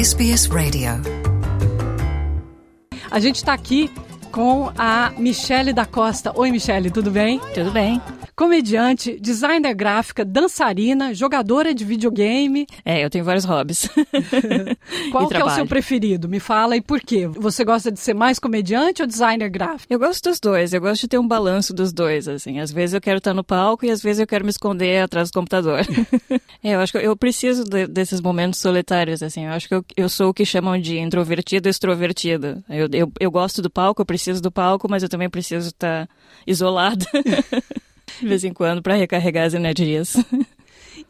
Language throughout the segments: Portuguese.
SBS Radio. A gente está aqui com a Michele da Costa. Oi, Michele, tudo bem? Tudo bem comediante, designer gráfica, dançarina, jogadora de videogame. É, eu tenho vários hobbies. Qual que é o seu preferido? Me fala e por quê? Você gosta de ser mais comediante ou designer gráfico? Eu gosto dos dois, eu gosto de ter um balanço dos dois, assim. Às vezes eu quero estar no palco e às vezes eu quero me esconder atrás do computador. é, eu acho que eu preciso de, desses momentos solitários, assim. Eu acho que eu, eu sou o que chamam de introvertido e extrovertido. Eu, eu, eu gosto do palco, eu preciso do palco, mas eu também preciso estar isolada. de vez em quando para recarregar as energias.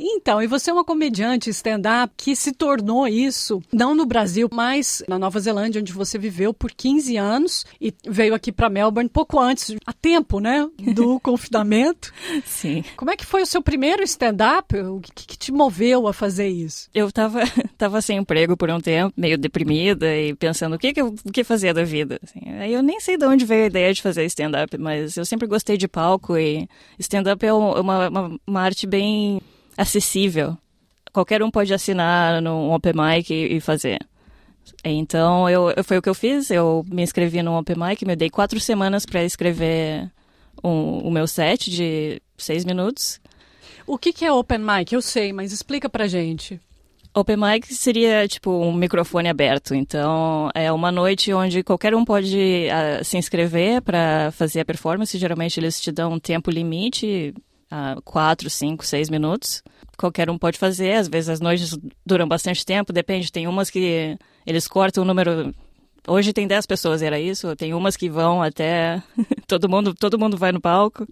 Então, e você é uma comediante stand-up que se tornou isso, não no Brasil, mas na Nova Zelândia, onde você viveu por 15 anos e veio aqui para Melbourne pouco antes, a tempo, né, do confinamento. Sim. Como é que foi o seu primeiro stand-up? O que, que, te moveu a fazer isso? Eu tava, tava sem emprego por um tempo, meio deprimida e pensando o que, que eu o que fazer da vida. Assim. Aí eu nem sei de onde veio a ideia de fazer stand-up, mas eu sempre gostei de palco e stand-up é uma, uma, uma arte bem acessível. Qualquer um pode assinar no Open Mic e, e fazer. Então, eu, foi o que eu fiz. Eu me inscrevi no Open Mic, me dei quatro semanas para escrever um, o meu set de seis minutos. O que, que é Open Mic? Eu sei, mas explica pra gente. Open Mic seria tipo um microfone aberto. Então, é uma noite onde qualquer um pode uh, se inscrever para fazer a performance. Geralmente, eles te dão um tempo limite uh, quatro, cinco, seis minutos. Qualquer um pode fazer, às vezes as noites duram bastante tempo, depende. Tem umas que eles cortam o número. Hoje tem 10 pessoas, era isso? Tem umas que vão até. todo, mundo, todo mundo vai no palco.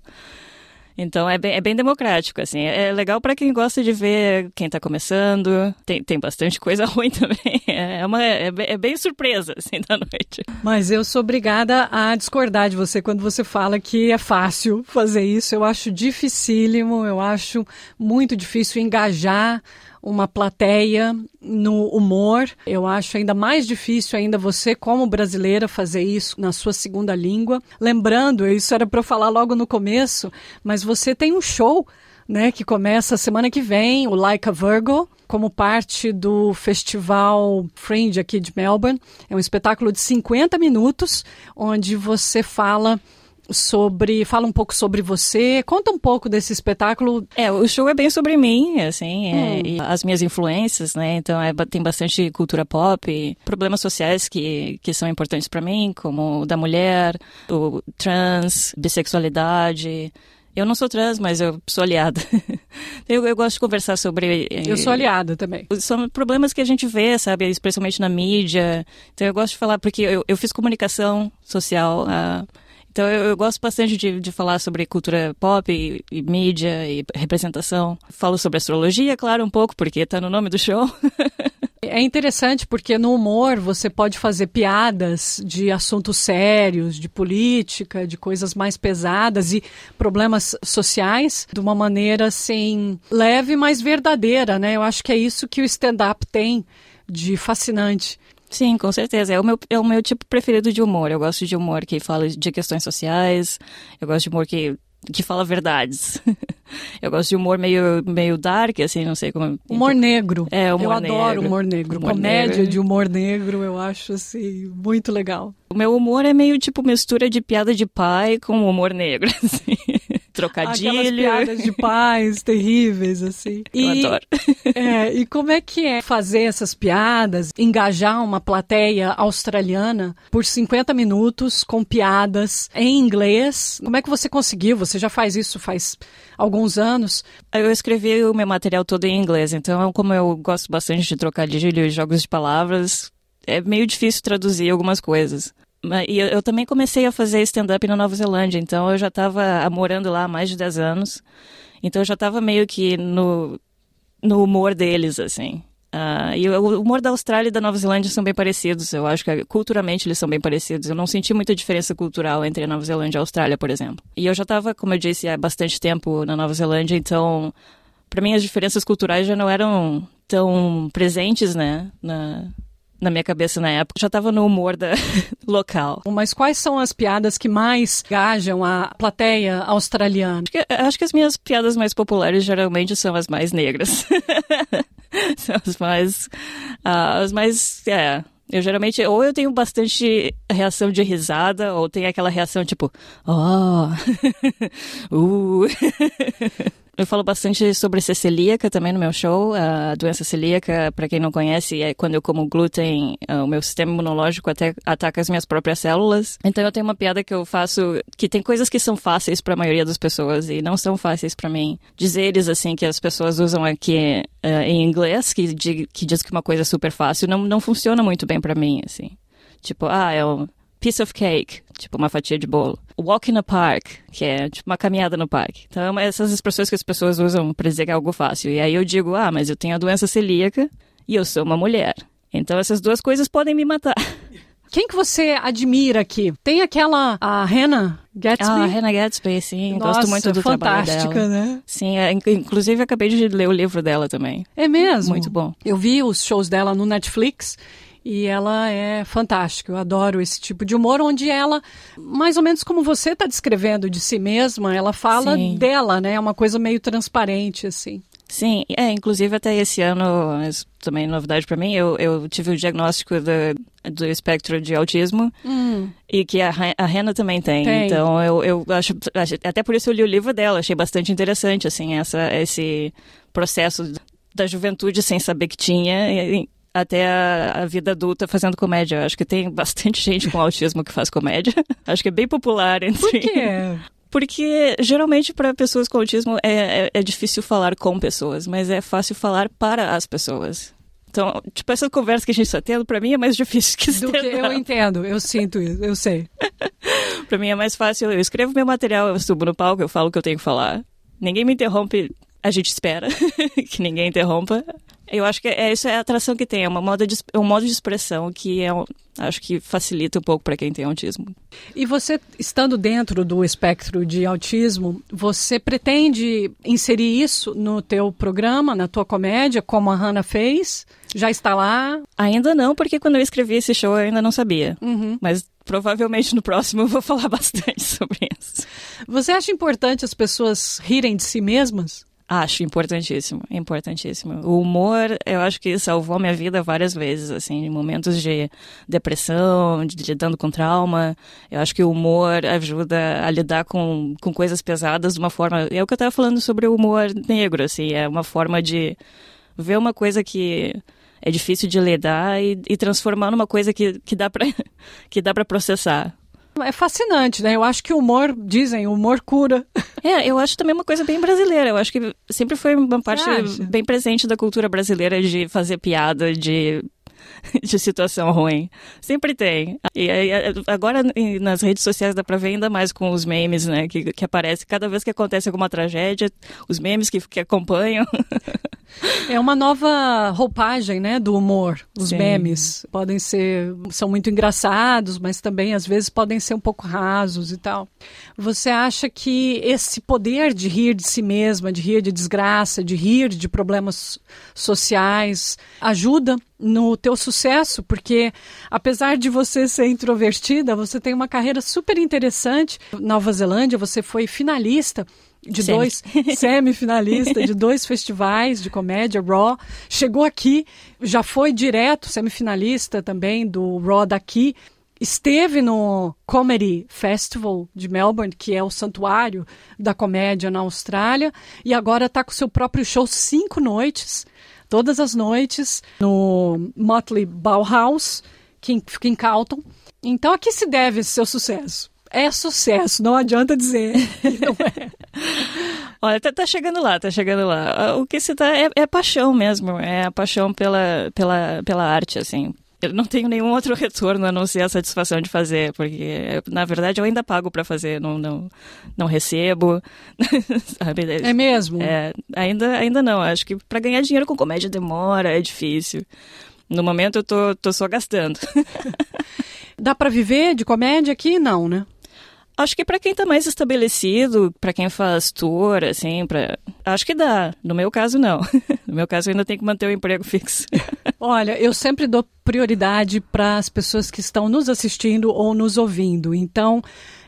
Então é bem, é bem democrático, assim. É legal para quem gosta de ver quem está começando. Tem, tem bastante coisa ruim também. É, uma, é, é bem surpresa, assim, da noite. Mas eu sou obrigada a discordar de você quando você fala que é fácil fazer isso. Eu acho dificílimo, eu acho muito difícil engajar uma plateia no humor. Eu acho ainda mais difícil ainda você como brasileira fazer isso na sua segunda língua. Lembrando, isso era para eu falar logo no começo, mas você tem um show né, que começa semana que vem, o Like a Virgo, como parte do Festival Fringe aqui de Melbourne. É um espetáculo de 50 minutos, onde você fala sobre. Fala um pouco sobre você. Conta um pouco desse espetáculo. É, o show é bem sobre mim, assim, é, hum. as minhas influências, né? Então é, tem bastante cultura pop, problemas sociais que, que são importantes para mim, como o da mulher, o trans, bissexualidade. Eu não sou trans, mas eu sou aliada. eu, eu, gosto de conversar sobre. Eu sou aliada também. São problemas que a gente vê, sabe? Especialmente na mídia. Então eu gosto de falar, porque eu, eu fiz comunicação social. Uh, então eu, eu gosto bastante de, de, falar sobre cultura pop e, e, mídia e representação. Falo sobre astrologia, claro, um pouco, porque está no nome do show. É interessante porque no humor você pode fazer piadas de assuntos sérios, de política, de coisas mais pesadas e problemas sociais de uma maneira assim leve, mas verdadeira, né? Eu acho que é isso que o stand-up tem de fascinante. Sim, com certeza. É o, meu, é o meu tipo preferido de humor. Eu gosto de humor que fala de questões sociais. Eu gosto de humor que, que fala verdades. eu gosto de humor meio, meio dark, assim, não sei como. Humor negro. É, humor eu negro. adoro humor negro. Humor Comédia negro. de humor negro, eu acho, assim, muito legal. O meu humor é meio tipo mistura de piada de pai com humor negro, assim trocadilho. Aquelas piadas de pais terríveis, assim. Eu e, adoro. É, e como é que é fazer essas piadas, engajar uma plateia australiana por 50 minutos com piadas em inglês? Como é que você conseguiu? Você já faz isso faz alguns anos? Eu escrevi o meu material todo em inglês, então como eu gosto bastante de trocadilho e jogos de palavras, é meio difícil traduzir algumas coisas. E eu, eu também comecei a fazer stand-up na Nova Zelândia, então eu já estava morando lá há mais de 10 anos. Então eu já estava meio que no, no humor deles, assim. Uh, e o humor da Austrália e da Nova Zelândia são bem parecidos. Eu acho que culturalmente eles são bem parecidos. Eu não senti muita diferença cultural entre a Nova Zelândia e a Austrália, por exemplo. E eu já estava, como eu disse, há bastante tempo na Nova Zelândia, então para mim as diferenças culturais já não eram tão presentes, né, na, na minha cabeça na época. Já estava no humor da local. Mas quais são as piadas que mais engajam a plateia australiana? Acho que, acho que as minhas piadas mais populares geralmente são as mais negras. são os mais. Uh, os mais. É. Eu geralmente, ou eu tenho bastante reação de risada, ou tem aquela reação tipo, oh, uh. Eu falo bastante sobre ser celíaca também no meu show. A doença celíaca, para quem não conhece, é quando eu como glúten, o meu sistema imunológico até ataca as minhas próprias células. Então eu tenho uma piada que eu faço que tem coisas que são fáceis para a maioria das pessoas e não são fáceis para mim. Dizeres assim que as pessoas usam aqui uh, em inglês, que, que diz que uma coisa é super fácil, não, não funciona muito bem para mim, assim. Tipo, ah, é um piece of cake, tipo uma fatia de bolo. Walk in a park, que é tipo uma caminhada no parque. Então, essas expressões que as pessoas usam para dizer que é algo fácil. E aí eu digo, ah, mas eu tenho a doença celíaca e eu sou uma mulher. Então, essas duas coisas podem me matar. Quem que você admira aqui? Tem aquela a Hannah Gatsby? Ah, a Hannah Gatsby, sim. Nossa, gosto muito do trabalho dela. fantástica, né? Sim, é, inclusive acabei de ler o livro dela também. É mesmo? Muito bom. Eu vi os shows dela no Netflix e ela é fantástica. Eu adoro esse tipo de humor, onde ela, mais ou menos como você está descrevendo de si mesma, ela fala Sim. dela, né? É uma coisa meio transparente, assim. Sim, é, inclusive até esse ano, também novidade para mim, eu, eu tive o diagnóstico do, do espectro de autismo Hum, e que a, a Hannah também tem. Tem. Então eu, eu acho, até por isso eu li o livro dela, achei bastante interessante, assim, essa, esse processo da juventude sem saber que tinha até a, a vida adulta fazendo comédia. Eu acho que tem bastante gente com autismo que faz comédia. Acho que é bem popular entre. por quê? Porque geralmente para pessoas com autismo é, é, é difícil falar com pessoas, mas é fácil falar para as pessoas. Então, tipo, essa conversa que a gente está tendo, para mim é mais difícil que Do que eu entendo, eu sinto isso, eu sei. Pra mim é mais fácil. Eu escrevo meu material, eu subo no palco, eu falo o que eu tenho que falar. Ninguém me interrompe, a gente espera que ninguém interrompa. Eu acho que é, isso é a atração que tem, é uma moda de, é um modo de expressão que é, acho que facilita um pouco para quem tem autismo. E você, estando dentro do espectro de autismo, você pretende inserir isso no teu programa, na tua comédia, como a Hannah fez? Já está lá? Ainda não, porque quando eu escrevi esse show eu ainda não sabia. Uhum. Mas provavelmente no próximo eu vou falar bastante sobre isso. Você acha importante as pessoas rirem de si mesmas? Acho importantíssimo, importantíssimo. O humor, eu acho que salvou minha vida várias vezes, assim, em momentos de depressão, de lidando com trauma. Eu acho que o humor ajuda a lidar com, com coisas pesadas de uma forma. É o que eu estava falando sobre o humor negro, assim, é uma forma de ver uma coisa que é difícil de lidar e, e transformar numa coisa que, que dá para que dá para processar. É fascinante, né? Eu acho que o humor, dizem, o humor cura. É, eu acho também uma coisa bem brasileira. Eu acho que sempre foi uma parte bem presente da cultura brasileira de fazer piada de, de situação ruim. Sempre tem. E aí, agora nas redes sociais dá pra ver ainda mais com os memes, né? Que, que aparece cada vez que acontece alguma tragédia, os memes que, que acompanham. É uma nova roupagem, né, do humor. Os Sim. memes podem ser, são muito engraçados, mas também às vezes podem ser um pouco rasos e tal. Você acha que esse poder de rir de si mesma, de rir de desgraça, de rir de problemas sociais, ajuda no teu sucesso? Porque apesar de você ser introvertida, você tem uma carreira super interessante. Nova Zelândia, você foi finalista de Semi. dois semifinalista de dois festivais de comédia, Raw. Chegou aqui, já foi direto semifinalista também do Raw daqui. Esteve no Comedy Festival de Melbourne, que é o santuário da comédia na Austrália, e agora está com seu próprio show cinco noites, todas as noites, no Motley Bauhaus, que fica em Calton. Então, a que se deve esse seu sucesso? É sucesso, não adianta dizer não é. Olha, tá, tá chegando lá, tá chegando lá. O que se tá é, é paixão mesmo, é a paixão pela, pela, pela arte, assim. Eu não tenho nenhum outro retorno a não ser a satisfação de fazer, porque, na verdade, eu ainda pago pra fazer, não, não, não recebo? É mesmo? É, ainda, ainda não. Acho que pra ganhar dinheiro com comédia demora, é difícil. No momento eu tô, tô só gastando. Dá para viver de comédia aqui? Não, né? Acho que pra quem tá mais estabelecido, pra quem faz tour, assim, pra... acho que dá. No meu caso, não. No meu caso, eu ainda tenho que manter o emprego fixo. Olha, eu sempre dou prioridade para as pessoas que estão nos assistindo ou nos ouvindo. Então,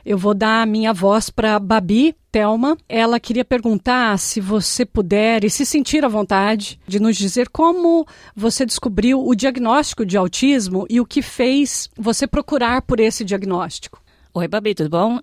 Eu vou dar a minha voz para Babi Telma. Ela queria perguntar se você puder e se sentir à vontade de nos dizer como você descobriu o diagnóstico de autismo e o que fez você procurar por esse diagnóstico. Oi, Babi, tudo bom?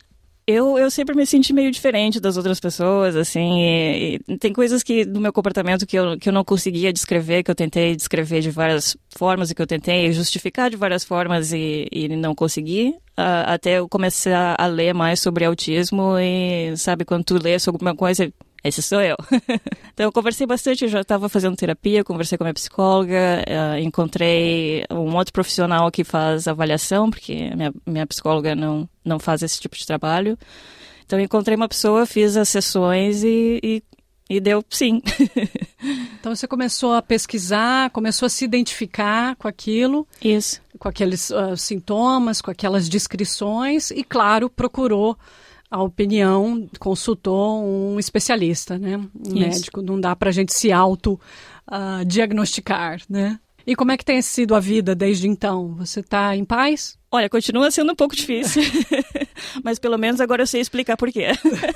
Eu, eu sempre me senti meio diferente das outras pessoas, assim, e, e tem coisas que no meu comportamento que eu, que eu não conseguia descrever, que eu tentei descrever de várias formas e que eu tentei justificar de várias formas e, e não consegui, uh, até eu começar a ler mais sobre autismo e, sabe, quando tu lê sobre alguma coisa, esse sou eu. então, eu conversei bastante, eu já estava fazendo terapia, conversei com a minha psicóloga, uh, encontrei um outro profissional que faz avaliação, porque minha, minha psicóloga não, não faz esse tipo de trabalho. Então, encontrei uma pessoa, fiz as sessões e, e, e deu sim. então, você começou a pesquisar, começou a se identificar com aquilo. Isso. Com aqueles uh, sintomas, com aquelas descrições e, claro, procurou a opinião, consultou um especialista, né? Um Isso. médico. Não dá para a gente se auto-diagnosticar, uh, né? E como é que tem sido a vida desde então? Você está em paz? Olha, continua sendo um pouco difícil, mas pelo menos agora eu sei explicar por quê.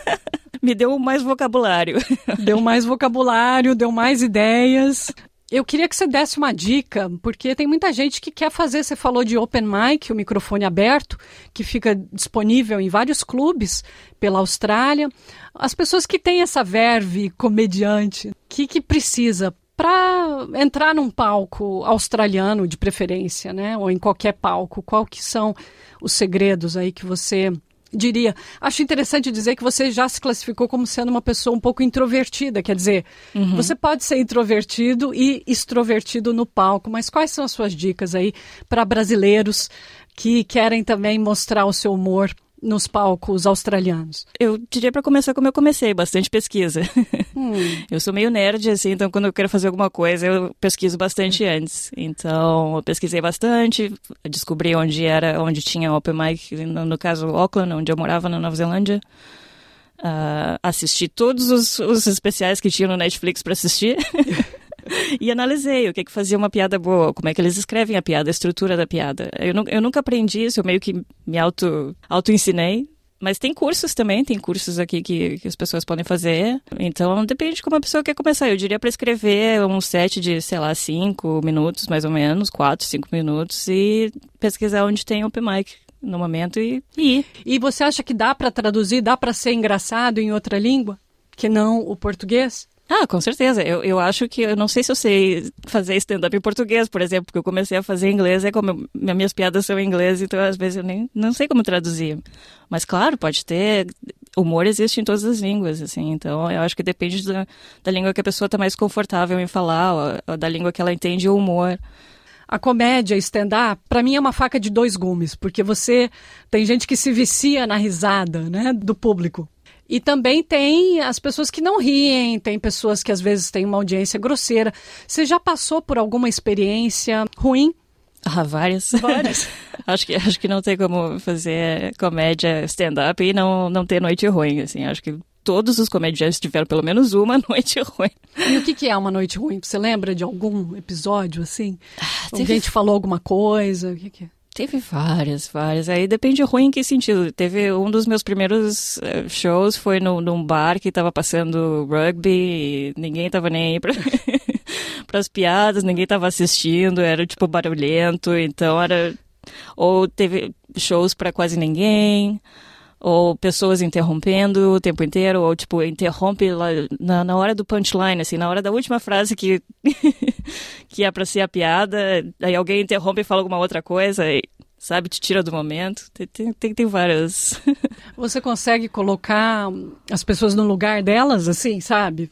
Me deu mais vocabulário. Deu mais vocabulário, deu mais ideias. Eu queria que você desse uma dica, porque tem muita gente que quer fazer. Você falou de open mic, o microfone aberto, que fica disponível em vários clubes pela Austrália. As pessoas que têm essa verve comediante, o que, que precisa para entrar num palco australiano, de preferência, né? Ou em qualquer palco? Qual que são os segredos aí que você diria. Acho interessante dizer que você já se classificou como sendo uma pessoa um pouco introvertida, quer dizer, uhum. você pode ser introvertido e extrovertido no palco, mas quais são as suas dicas aí para brasileiros que querem também mostrar o seu humor nos palcos australianos? Eu diria para começar como eu comecei, bastante pesquisa. Hum. Eu sou meio nerd, assim, então quando eu quero fazer alguma coisa, eu pesquiso bastante antes. Então, eu pesquisei bastante, descobri onde era, onde tinha open mic, no, no caso Auckland, onde eu morava na Nova Zelândia. Uh, assisti todos os, os especiais que tinha no Netflix para assistir. e analisei o que, que fazia uma piada boa, como é que eles escrevem a piada, a estrutura da piada. Eu, eu nunca aprendi isso, eu meio que me auto, auto-ensinei. Mas tem cursos também, tem cursos aqui que, que as pessoas podem fazer. Então depende de como a pessoa quer começar. Eu diria para escrever um set de, sei lá, cinco minutos, mais ou menos, quatro, cinco minutos, e pesquisar onde tem open mic no momento e, e ir. E você acha que dá para traduzir, dá para ser engraçado em outra língua? Que não o português? Ah, com certeza. Eu, eu acho que, eu não sei se eu sei fazer stand-up em português, por exemplo, porque eu comecei a fazer em inglês, é como minhas piadas são em inglês, então às vezes eu nem não sei como traduzir. Mas claro, pode ter, humor existe em todas as línguas, assim, então eu acho que depende da, da língua que a pessoa está mais confortável em falar, ou, ou da língua que ela entende o humor a comédia stand-up, para mim é uma faca de dois gumes, porque você tem gente que se vicia na risada, né, do público. E também tem as pessoas que não riem, tem pessoas que às vezes têm uma audiência grosseira. Você já passou por alguma experiência ruim? Ah, várias. Várias. acho, que, acho que não tem como fazer comédia stand-up e não, não ter noite ruim, assim. Acho que todos os comediantes tiveram pelo menos uma noite ruim. E o que, que é uma noite ruim? Você lembra de algum episódio, assim? Ah, teve... Alguém te falou alguma coisa? O que, que é? Teve várias, várias. Aí depende ruim em que sentido. Teve um dos meus primeiros uh, shows foi no, num bar que tava passando rugby e ninguém tava nem aí pra, pras piadas, ninguém tava assistindo, era tipo barulhento, então era. Ou teve shows para quase ninguém ou pessoas interrompendo o tempo inteiro, ou tipo, interrompe lá na, na hora do punchline, assim, na hora da última frase que, que é pra ser a piada, aí alguém interrompe e fala alguma outra coisa, e, sabe, te tira do momento. Tem, tem, tem, tem várias. Você consegue colocar as pessoas no lugar delas, assim, sabe?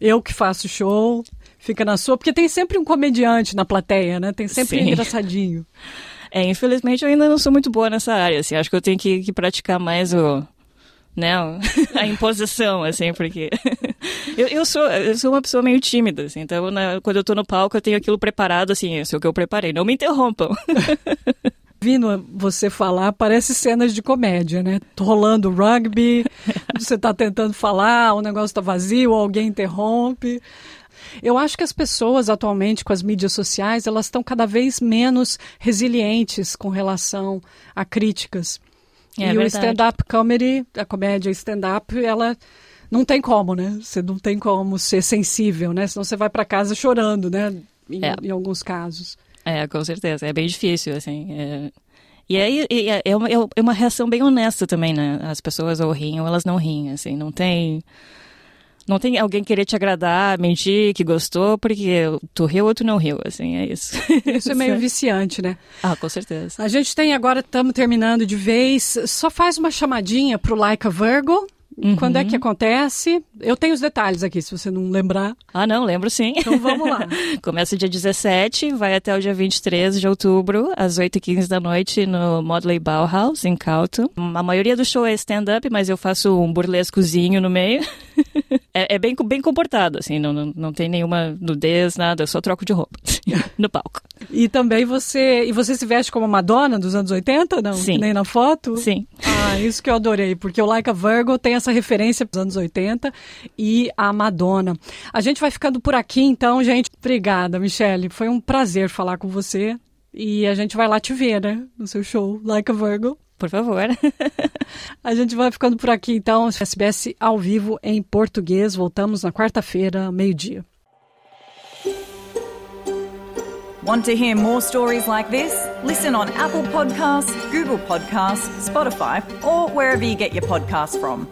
Eu que faço show, fica na sua, porque tem sempre um comediante na plateia, né? Tem sempre Sim. um engraçadinho. É, infelizmente eu ainda não sou muito boa nessa área, assim, acho que eu tenho que, que praticar mais o, né, a imposição, assim, porque eu, eu, sou, eu sou uma pessoa meio tímida, assim, então na, quando eu tô no palco eu tenho aquilo preparado, assim, isso é o que eu preparei, não me interrompam. Vindo você falar, parece cenas de comédia, né? Rolando rugby, você tá tentando falar, o negócio tá vazio, alguém interrompe. Eu acho que as pessoas atualmente com as mídias sociais, elas estão cada vez menos resilientes com relação a críticas. É, e o stand-up comedy, a comédia stand-up, ela não tem como, né? Você não tem como ser sensível, né? Senão você vai para casa chorando, né? Em, é. em, alguns casos. É, com certeza. É bem difícil, assim. É... E aí é, é, uma, é uma reação bem honesta também, né? As pessoas ou riem ou elas não riem, assim. Não tem... Não tem alguém querer te agradar, mentir que gostou, porque tu riu ou tu não riu, assim, é isso. Isso é meio viciante, né? Ah, com certeza. A gente tem agora, estamos terminando de vez, só faz uma chamadinha pro Like a Virgo, Uhum. Quando é que acontece? Eu tenho os detalhes aqui, se você não lembrar. Ah, não, lembro sim. Então vamos lá. Começa dia 17, vai até o dia 23 de outubro, às 8h15 da noite, no Modley Bauhaus, em Calto. A maioria do show é stand-up, mas eu faço um burlescozinho no meio. é, é, bem, bem comportado, assim, não, não, não tem nenhuma nudez, nada, eu só troco de roupa no palco. E também você. E você se veste como Madonna dos anos 80, não? Sim. Nem na foto? Sim. Ah, isso que eu adorei, porque o Like a Virgo tem essa referência dos anos 80 e a Madonna. A gente vai ficando por aqui, então, gente. Obrigada, Michelle. Foi um prazer falar com você. E a gente vai lá te ver, né? No seu show, Like a Virgo. Por favor. a gente vai ficando por aqui, então. SBS ao vivo em português. Voltamos na quarta-feira, meio-dia. Want to hear more stories like this? Listen on Apple Podcasts, Google Podcasts, Spotify, or wherever you get your podcasts from.